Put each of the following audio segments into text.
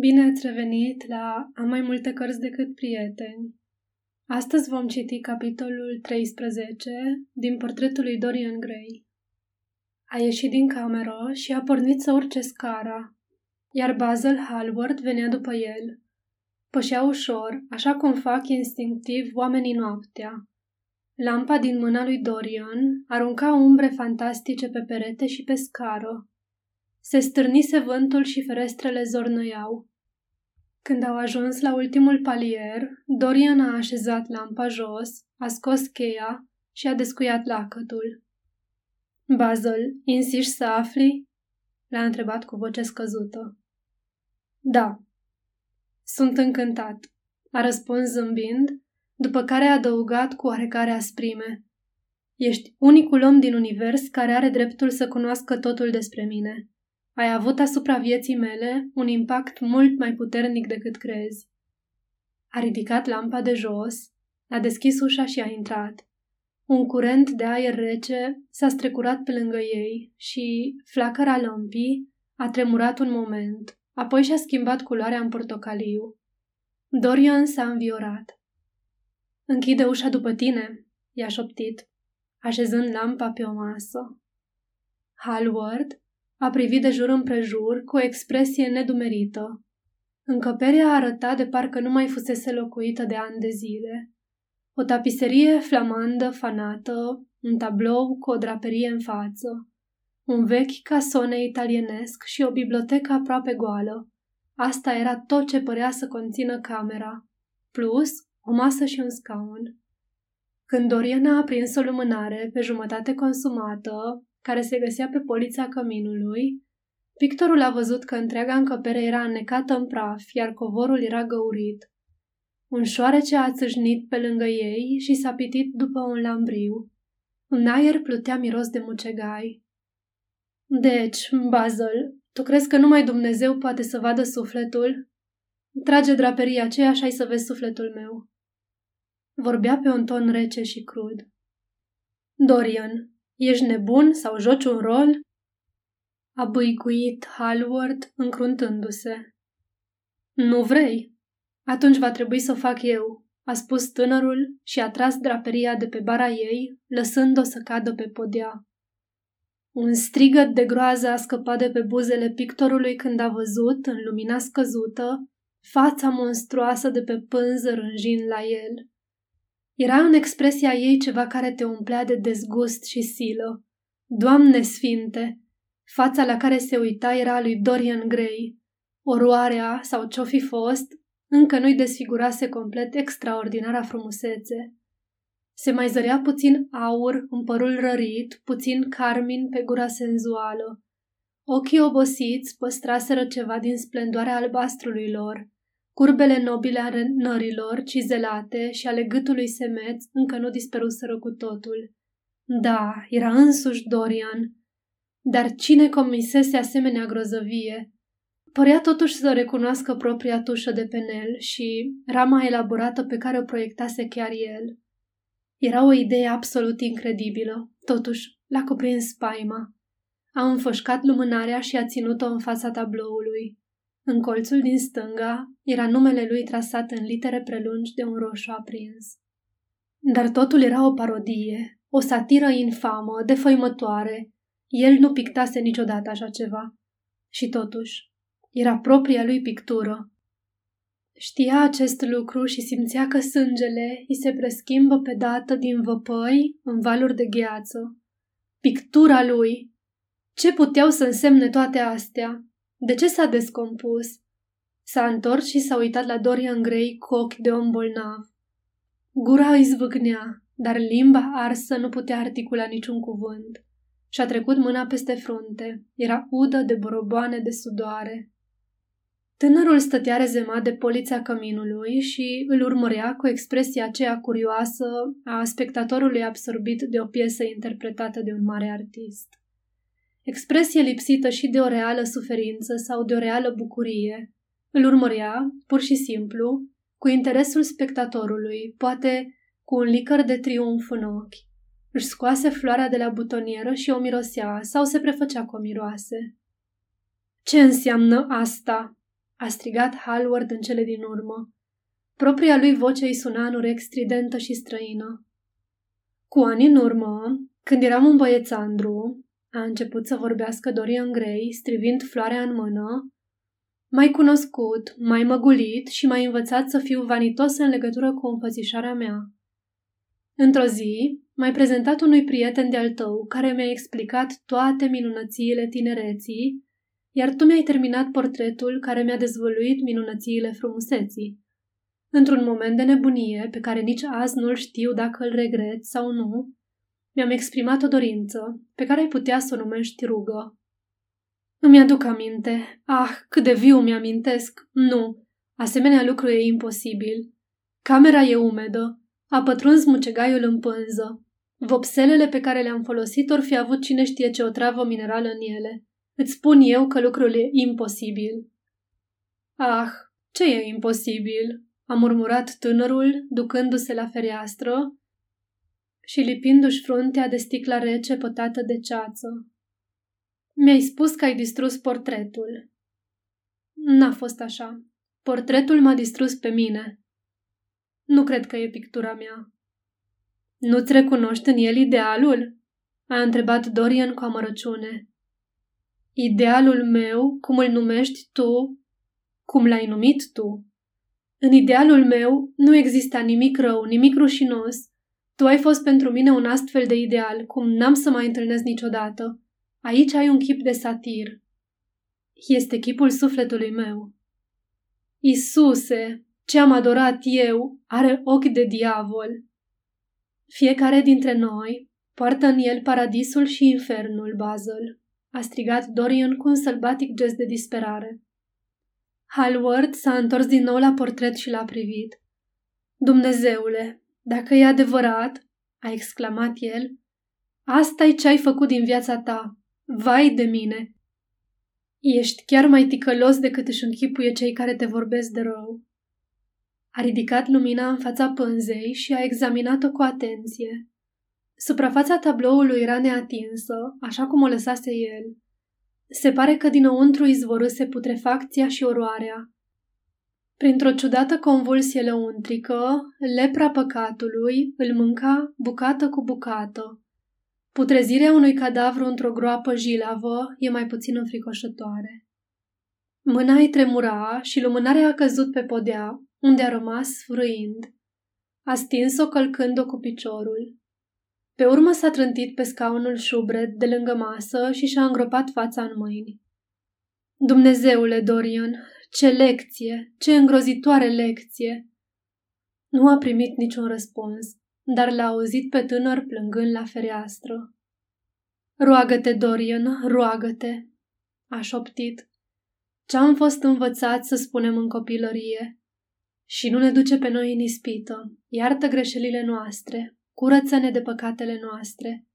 Bine ați revenit la Am mai multe cărți decât prieteni. Astăzi vom citi capitolul 13 din portretul lui Dorian Gray. A ieșit din cameră și a pornit să urce scara, iar Basil Hallward venea după el. Pășea ușor, așa cum fac instinctiv oamenii noaptea. Lampa din mâna lui Dorian arunca umbre fantastice pe perete și pe scară. Se stârnise vântul și ferestrele zornăiau. Când au ajuns la ultimul palier, Dorian a așezat lampa jos, a scos cheia și a descuiat lacătul. Basil, insiști să afli? L-a întrebat cu voce scăzută. Da. Sunt încântat, a răspuns zâmbind, după care a adăugat cu oarecare asprime. Ești unicul om din univers care are dreptul să cunoască totul despre mine. Ai avut asupra vieții mele un impact mult mai puternic decât crezi. A ridicat lampa de jos, a deschis ușa și a intrat. Un curent de aer rece s-a strecurat pe lângă ei și flacăra lămpii a tremurat un moment, apoi și-a schimbat culoarea în portocaliu. Dorian s-a înviorat. Închide ușa după tine, i-a șoptit, așezând lampa pe o masă. Hallward a privit de jur împrejur cu o expresie nedumerită. Încăperea arăta de parcă nu mai fusese locuită de ani de zile. O tapiserie flamandă fanată, un tablou cu o draperie în față, un vechi casone italienesc și o bibliotecă aproape goală. Asta era tot ce părea să conțină camera, plus o masă și un scaun. Când Doriana a prins o lumânare pe jumătate consumată, care se găsea pe polița căminului, pictorul a văzut că întreaga încăpere era înnecată în praf, iar covorul era găurit. Un șoarece a țâșnit pe lângă ei și s-a pitit după un lambriu. Un aer plutea miros de mucegai. Deci, Basil, tu crezi că numai Dumnezeu poate să vadă sufletul? Trage draperia aceea și ai să vezi sufletul meu. Vorbea pe un ton rece și crud. Dorian, Ești nebun sau joci un rol? A băicuit Hallward încruntându-se. Nu vrei? Atunci va trebui să o fac eu, a spus tânărul și a tras draperia de pe bara ei, lăsând-o să cadă pe podea. Un strigăt de groază a scăpat de pe buzele pictorului când a văzut, în lumina scăzută, fața monstruoasă de pe pânză rânjind la el. Era în expresia ei ceva care te umplea de dezgust și silă. Doamne sfinte! Fața la care se uita era a lui Dorian Gray. Oroarea, sau ce-o fi fost, încă nu-i desfigurase complet extraordinara frumusețe. Se mai zărea puțin aur în părul rărit, puțin carmin pe gura senzuală. Ochii obosiți păstraseră ceva din splendoarea albastrului lor. Curbele nobile ale nărilor, cizelate și ale gâtului semeț încă nu dispăruseră cu totul. Da, era însuși Dorian. Dar cine comisese asemenea grozăvie? Părea totuși să recunoască propria tușă de penel și rama elaborată pe care o proiectase chiar el. Era o idee absolut incredibilă, totuși l-a cuprins spaima. A înfășcat lumânarea și a ținut-o în fața tabloului. În colțul din stânga era numele lui trasat în litere prelungi de un roșu aprins. Dar totul era o parodie, o satiră infamă, defăimătoare. El nu pictase niciodată așa ceva. Și totuși, era propria lui pictură. Știa acest lucru și simțea că sângele îi se preschimbă pe dată din văpăi în valuri de gheață. Pictura lui! Ce puteau să însemne toate astea? De ce s-a descompus? S-a întors și s-a uitat la Dorian Gray cu ochi de om bolnav. Gura îi zvâgnea, dar limba arsă nu putea articula niciun cuvânt. Și-a trecut mâna peste frunte. Era udă de boroboane de sudoare. Tânărul stătea rezemat de polița căminului și îl urmărea cu expresia aceea curioasă a spectatorului absorbit de o piesă interpretată de un mare artist expresie lipsită și de o reală suferință sau de o reală bucurie. Îl urmărea, pur și simplu, cu interesul spectatorului, poate cu un licăr de triumf în ochi. Își scoase floarea de la butonieră și o mirosea sau se prefăcea cu o miroase. Ce înseamnă asta?" a strigat Hallward în cele din urmă. Propria lui voce îi suna în urechi stridentă și străină. Cu ani în urmă, când eram un băiețandru, a început să vorbească Dorian Gray, strivind floarea în mână, mai cunoscut, mai măgulit și mai învățat să fiu vanitos în legătură cu înfățișarea mea. Într-o zi, m-ai prezentat unui prieten de-al tău care mi-a explicat toate minunățiile tinereții, iar tu mi-ai terminat portretul care mi-a dezvăluit minunățiile frumuseții. Într-un moment de nebunie, pe care nici azi nu-l știu dacă îl regret sau nu, mi-am exprimat o dorință, pe care ai putea să o numești rugă. Îmi aduc aminte. Ah, cât de viu mi-amintesc. Nu, asemenea lucru e imposibil. Camera e umedă. A pătruns mucegaiul în pânză. Vopselele pe care le-am folosit or fi avut cine știe ce o travă minerală în ele. Îți spun eu că lucrul e imposibil. Ah, ce e imposibil? a murmurat tânărul, ducându-se la fereastră și lipindu-și fruntea de sticla rece pătată de ceață. Mi-ai spus că ai distrus portretul. N-a fost așa. Portretul m-a distrus pe mine. Nu cred că e pictura mea. Nu-ți recunoști în el idealul? A întrebat Dorian cu amărăciune. Idealul meu, cum îl numești tu, cum l-ai numit tu. În idealul meu nu exista nimic rău, nimic rușinos. Tu ai fost pentru mine un astfel de ideal, cum n-am să mai întâlnesc niciodată. Aici ai un chip de satir. Este chipul sufletului meu. Isuse, ce am adorat eu, are ochi de diavol. Fiecare dintre noi poartă în el paradisul și infernul, Basil, a strigat Dorian cu un sălbatic gest de disperare. Hallward s-a întors din nou la portret și l-a privit. Dumnezeule, dacă e adevărat, a exclamat el, asta e ce ai făcut din viața ta. Vai de mine! Ești chiar mai ticălos decât își închipuie cei care te vorbesc de rău. A ridicat lumina în fața pânzei și a examinat-o cu atenție. Suprafața tabloului era neatinsă, așa cum o lăsase el. Se pare că dinăuntru izvorâse putrefacția și oroarea. Printr-o ciudată convulsie lăuntrică, lepra păcatului îl mânca bucată cu bucată. Putrezirea unui cadavru într-o groapă jilavă e mai puțin înfricoșătoare. Mâna îi tremura și lumânarea a căzut pe podea, unde a rămas frâind. A stins-o călcând-o cu piciorul. Pe urmă s-a trântit pe scaunul șubred de lângă masă și și-a îngropat fața în mâini. Dumnezeule, Dorian, ce lecție, ce îngrozitoare lecție! Nu a primit niciun răspuns, dar l-a auzit pe tânăr plângând la fereastră. Roagă-te, Dorian, roagă-te, a șoptit. Ce-am fost învățat să spunem în copilărie? Și nu ne duce pe noi în ispită, iartă greșelile noastre, curăță-ne de păcatele noastre.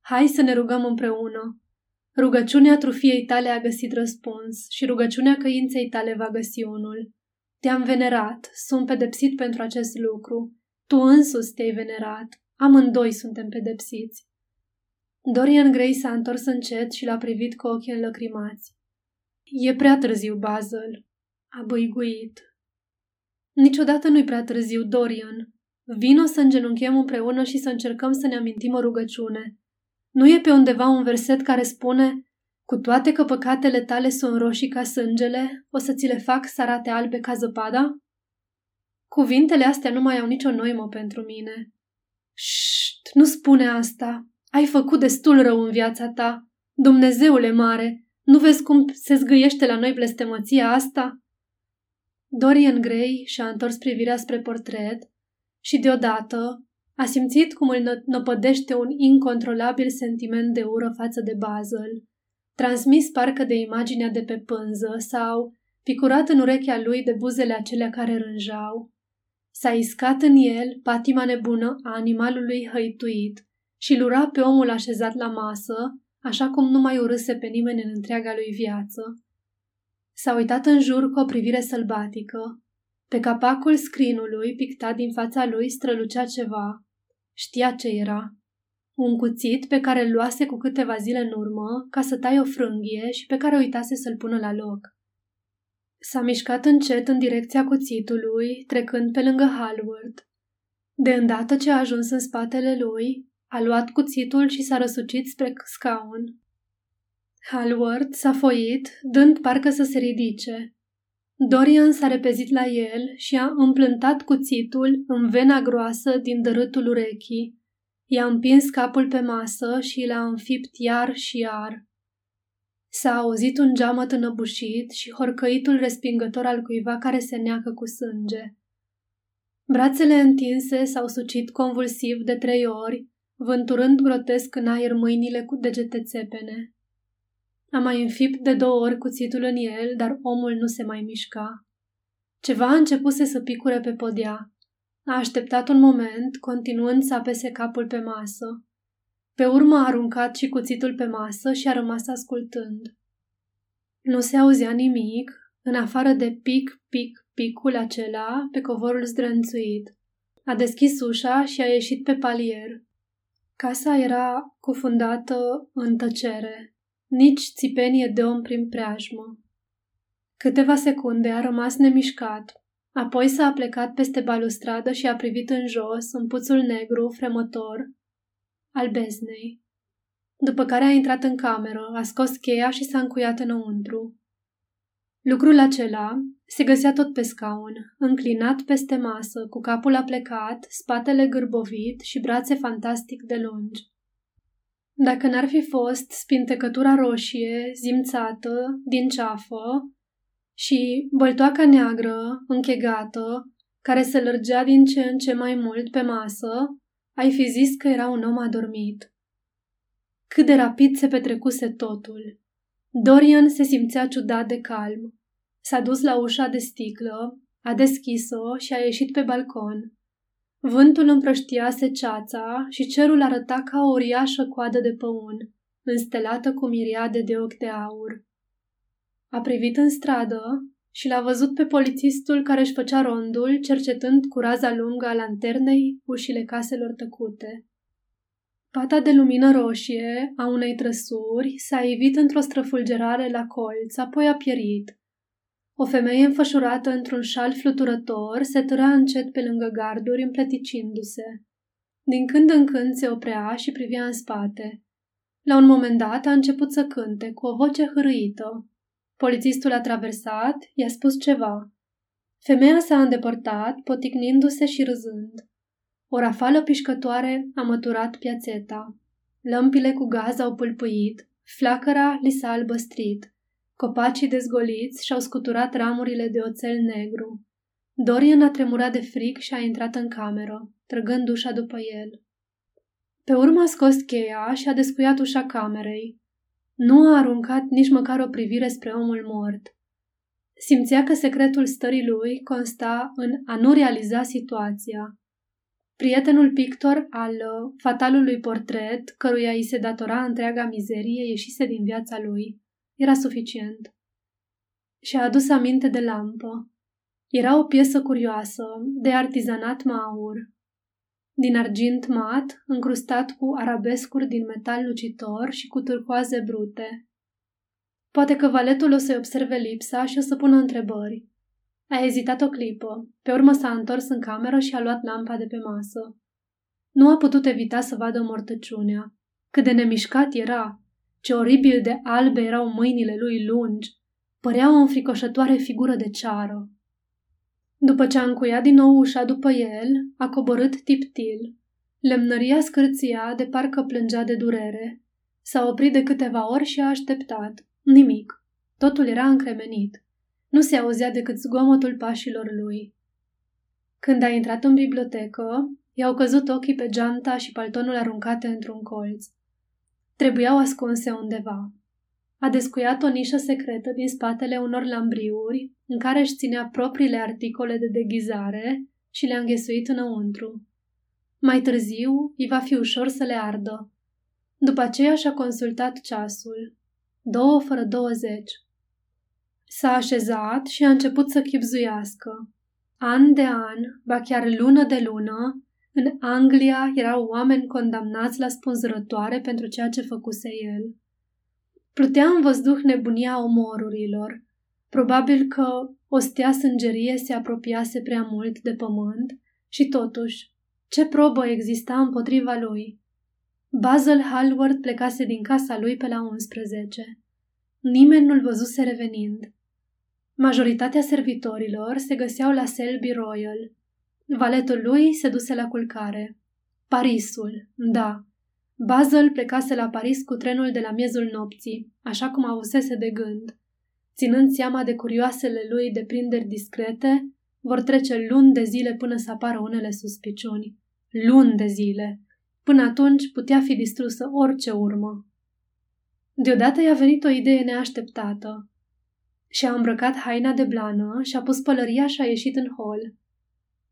Hai să ne rugăm împreună. Rugăciunea trufiei tale a găsit răspuns și rugăciunea căinței tale va găsi unul. Te-am venerat, sunt pedepsit pentru acest lucru. Tu însuți te-ai venerat, amândoi suntem pedepsiți. Dorian Gray s-a întors încet și l-a privit cu ochii înlăcrimați. E prea târziu, Basil, a băiguit. Niciodată nu-i prea târziu, Dorian, Vino să îngenunchem împreună și să încercăm să ne amintim o rugăciune. Nu e pe undeva un verset care spune cu toate că păcatele tale sunt roșii ca sângele, o să ți le fac să arate albe ca zăpada? Cuvintele astea nu mai au nicio noimă pentru mine. Șt, nu spune asta. Ai făcut destul rău în viața ta. Dumnezeule mare, nu vezi cum se zgâiește la noi blestemăția asta? Dorian Gray și-a întors privirea spre portret și deodată a simțit cum îl năpădește un incontrolabil sentiment de ură față de Basil, transmis parcă de imaginea de pe pânză sau picurat în urechea lui de buzele acelea care rânjau. S-a iscat în el patima nebună a animalului hăituit și lura pe omul așezat la masă, așa cum nu mai urâse pe nimeni în întreaga lui viață. S-a uitat în jur cu o privire sălbatică pe capacul scrinului, pictat din fața lui, strălucea ceva. Știa ce era. Un cuțit pe care îl luase cu câteva zile în urmă ca să tai o frânghie și pe care uitase să-l pună la loc. S-a mișcat încet în direcția cuțitului, trecând pe lângă Halward. De îndată ce a ajuns în spatele lui, a luat cuțitul și s-a răsucit spre scaun. Halward s-a foit, dând parcă să se ridice. Dorian s-a repezit la el și a împlântat cuțitul în vena groasă din dărâtul urechii. I-a împins capul pe masă și l-a înfipt iar și iar. S-a auzit un geamăt înăbușit și horcăitul respingător al cuiva care se neacă cu sânge. Brațele întinse s-au sucit convulsiv de trei ori, vânturând grotesc în aer mâinile cu degete țepene. A mai înfipt de două ori cuțitul în el, dar omul nu se mai mișca. Ceva începuse să picure pe podea. A așteptat un moment, continuând să apese capul pe masă. Pe urmă a aruncat și cuțitul pe masă și a rămas ascultând. Nu se auzea nimic, în afară de pic, pic, picul acela pe covorul zdrânțuit. A deschis ușa și a ieșit pe palier. Casa era cufundată în tăcere. Nici țipenie de om prin preajmă. Câteva secunde a rămas nemișcat, apoi s-a aplecat peste balustradă și a privit în jos, în puțul negru, fremător, al beznei. După care a intrat în cameră, a scos cheia și s-a încuiat înăuntru. Lucrul acela se găsea tot pe scaun, înclinat peste masă, cu capul aplecat, spatele gârbovit și brațe fantastic de lungi. Dacă n-ar fi fost spintecătura roșie, zimțată, din ceafă, și băltoaca neagră, închegată, care se lărgea din ce în ce mai mult pe masă, ai fi zis că era un om adormit. Cât de rapid se petrecuse totul. Dorian se simțea ciudat de calm. S-a dus la ușa de sticlă, a deschis-o și a ieșit pe balcon. Vântul împrăștiase ceața și cerul arăta ca o uriașă coadă de păun, înstelată cu miriade de ochi de aur. A privit în stradă și l-a văzut pe polițistul care își făcea rondul, cercetând cu raza lungă a lanternei ușile caselor tăcute. Pata de lumină roșie a unei trăsuri s-a ivit într-o străfulgerare la colț, apoi a pierit. O femeie înfășurată într-un șal fluturător se târa încet pe lângă garduri, împleticindu-se. Din când în când se oprea și privea în spate. La un moment dat a început să cânte, cu o voce hârâită. Polițistul a traversat, i-a spus ceva. Femeia s-a îndepărtat, poticnindu-se și râzând. O rafală pișcătoare a măturat piațeta. Lămpile cu gaz au pâlpâit, flacăra li s-a albăstrit. Copacii dezgoliți și-au scuturat ramurile de oțel negru. Dorian a tremurat de fric și a intrat în cameră, trăgând ușa după el. Pe urmă a scos cheia și a descuiat ușa camerei. Nu a aruncat nici măcar o privire spre omul mort. Simțea că secretul stării lui consta în a nu realiza situația. Prietenul pictor al fatalului portret, căruia îi se datora întreaga mizerie, ieșise din viața lui. Era suficient. Și-a adus aminte de lampă. Era o piesă curioasă, de artizanat maur. Din argint mat, încrustat cu arabescuri din metal lucitor și cu turcoaze brute. Poate că valetul o să-i observe lipsa și o să pună întrebări. A ezitat o clipă, pe urmă s-a întors în cameră și a luat lampa de pe masă. Nu a putut evita să vadă mortăciunea. Cât de nemișcat era, ce oribil de albe erau mâinile lui lungi. Părea o înfricoșătoare figură de ceară. După ce a încuiat din nou ușa după el, a coborât tiptil. Lemnăria scârția de parcă plângea de durere. S-a oprit de câteva ori și a așteptat. Nimic. Totul era încremenit. Nu se auzea decât zgomotul pașilor lui. Când a intrat în bibliotecă, i-au căzut ochii pe geanta și paltonul aruncate într-un colț. Trebuiau ascunse undeva. A descuiat o nișă secretă din spatele unor lambriuri în care își ținea propriile articole de deghizare și le-a înghesuit înăuntru. Mai târziu, îi va fi ușor să le ardă. După aceea și-a consultat ceasul. Două fără douăzeci. S-a așezat și a început să chipzuiască. An de an, ba chiar lună de lună, în Anglia erau oameni condamnați la spânzurătoare pentru ceea ce făcuse el. Plutea în văzduh nebunia omorurilor. Probabil că o stea sângerie se apropiase prea mult de pământ și totuși, ce probă exista împotriva lui? Basil Hallward plecase din casa lui pe la 11. Nimeni nu-l văzuse revenind. Majoritatea servitorilor se găseau la Selby Royal. Valetul lui se duse la culcare. Parisul, da. Basil plecase la Paris cu trenul de la miezul nopții, așa cum avusese de gând. Ținând seama de curioasele lui deprinderi discrete, vor trece luni de zile până să apară unele suspiciuni. Luni de zile. Până atunci putea fi distrusă orice urmă. Deodată i-a venit o idee neașteptată. Și-a îmbrăcat haina de blană și-a pus pălăria și a ieșit în hol.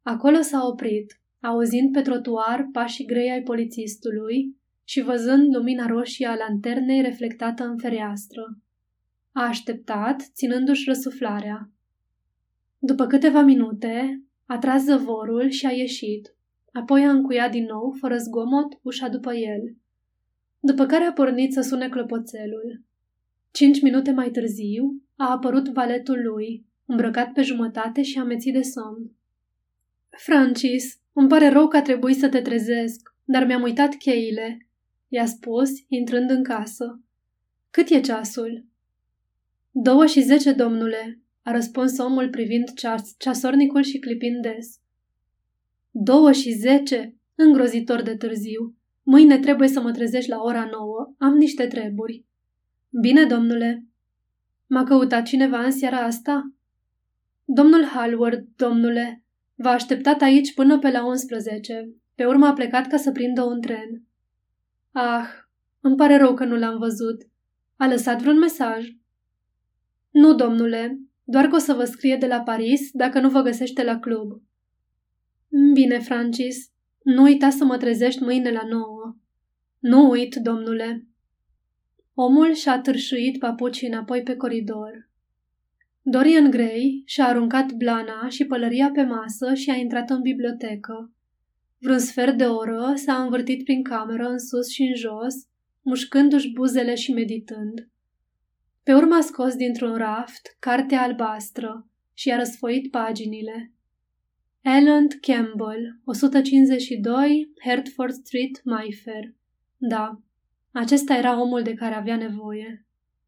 Acolo s-a oprit, auzind pe trotuar pașii grei ai polițistului și văzând lumina roșie a lanternei reflectată în fereastră. A așteptat, ținându-și răsuflarea. După câteva minute, a tras zăvorul și a ieșit. Apoi a încuiat din nou, fără zgomot, ușa după el. După care a pornit să sune clopoțelul. Cinci minute mai târziu a apărut valetul lui, îmbrăcat pe jumătate și amețit de somn. Francis, îmi pare rău că a trebuit să te trezesc, dar mi-am uitat cheile, i-a spus, intrând în casă. Cât e ceasul? Două și zece, domnule, a răspuns omul privind ceas, ceasornicul și clipind des. Două și zece? Îngrozitor de târziu. Mâine trebuie să mă trezești la ora nouă. Am niște treburi. Bine, domnule. M-a căutat cineva în seara asta? Domnul Hallward, domnule, v-a așteptat aici până pe la 11. Pe urmă a plecat ca să prindă un tren. Ah, îmi pare rău că nu l-am văzut. A lăsat vreun mesaj? Nu, domnule, doar că o să vă scrie de la Paris dacă nu vă găsește la club. Bine, Francis, nu uita să mă trezești mâine la nouă. Nu uit, domnule. Omul și-a târșuit papucii înapoi pe coridor. Dorian Gray și-a aruncat blana și pălăria pe masă și a intrat în bibliotecă. Vreun sfert de oră s-a învârtit prin cameră în sus și în jos, mușcându-și buzele și meditând. Pe urmă a scos dintr-un raft cartea albastră și a răsfoit paginile. Ellen Campbell, 152, Hertford Street, Mayfair. Da, acesta era omul de care avea nevoie.